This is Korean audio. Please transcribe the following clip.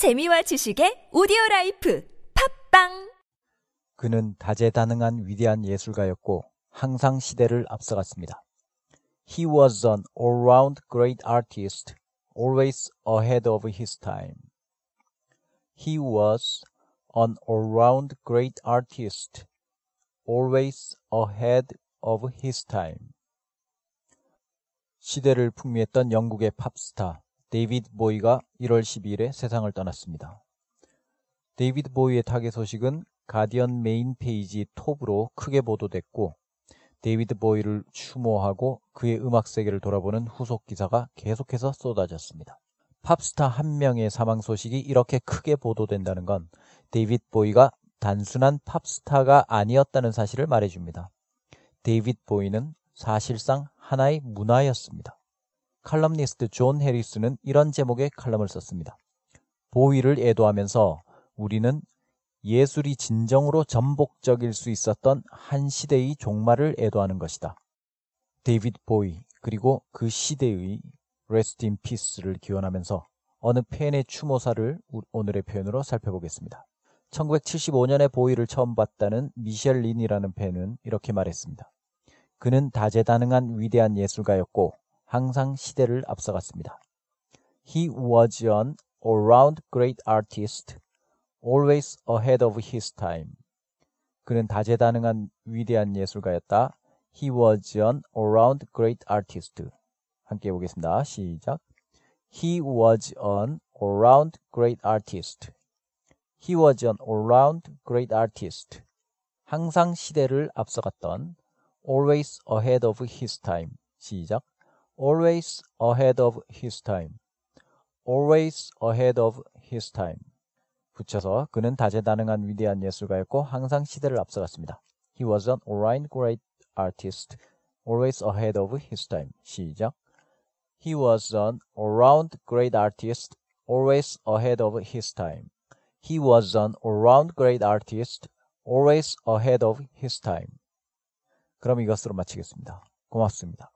재미와 지식의 오디오 라이프 팝빵 그는 다재다능한 위대한 예술가였고 항상 시대를 앞서갔습니다. He was an all-round great artist, always ahead of his time. He was an all-round great artist, always ahead of his time. 시대를 풍미했던 영국의 팝스타 데이비드 보위가 1월 12일에 세상을 떠났습니다. 데이비드 보위의 타계 소식은 가디언 메인 페이지 톱으로 크게 보도됐고 데이비드 보위를 추모하고 그의 음악 세계를 돌아보는 후속 기사가 계속해서 쏟아졌습니다. 팝스타 한 명의 사망 소식이 이렇게 크게 보도된다는 건 데이비드 보위가 단순한 팝스타가 아니었다는 사실을 말해줍니다. 데이비드 보위는 사실상 하나의 문화였습니다. 칼럼니스트 존 해리스는 이런 제목의 칼럼을 썼습니다. 보위를 애도하면서 우리는 예술이 진정으로 전복적일 수 있었던 한 시대의 종말을 애도하는 것이다. 데이비드 보위 그리고 그 시대의 Rest in Peace를 기원하면서 어느 팬의 추모사를 오늘의 표현으로 살펴보겠습니다. 1975년에 보위를 처음 봤다는 미셸 린이라는 팬은 이렇게 말했습니다. 그는 다재다능한 위대한 예술가였고 항상 시대를 앞서갔습니다. He was an all-round great artist, always ahead of his time. 그는 다재다능한 위대한 예술가였다. He was an all-round great artist. 함께 보겠습니다. 시작. He was an all-round great artist. He was an all-round great artist. 항상 시대를 앞서갔던 always ahead of his time. 시작. always ahead of his time. always ahead of his time. 붙여서 그는 다재다능한 위대한 예술가였고 항상 시대를 앞서갔습니다. He was an all-round great artist, always ahead of his time. 시작. He was an all-round great artist, always ahead of his time. He was an all-round great artist, always ahead of his time. 그럼 이것으로 마치겠습니다. 고맙습니다.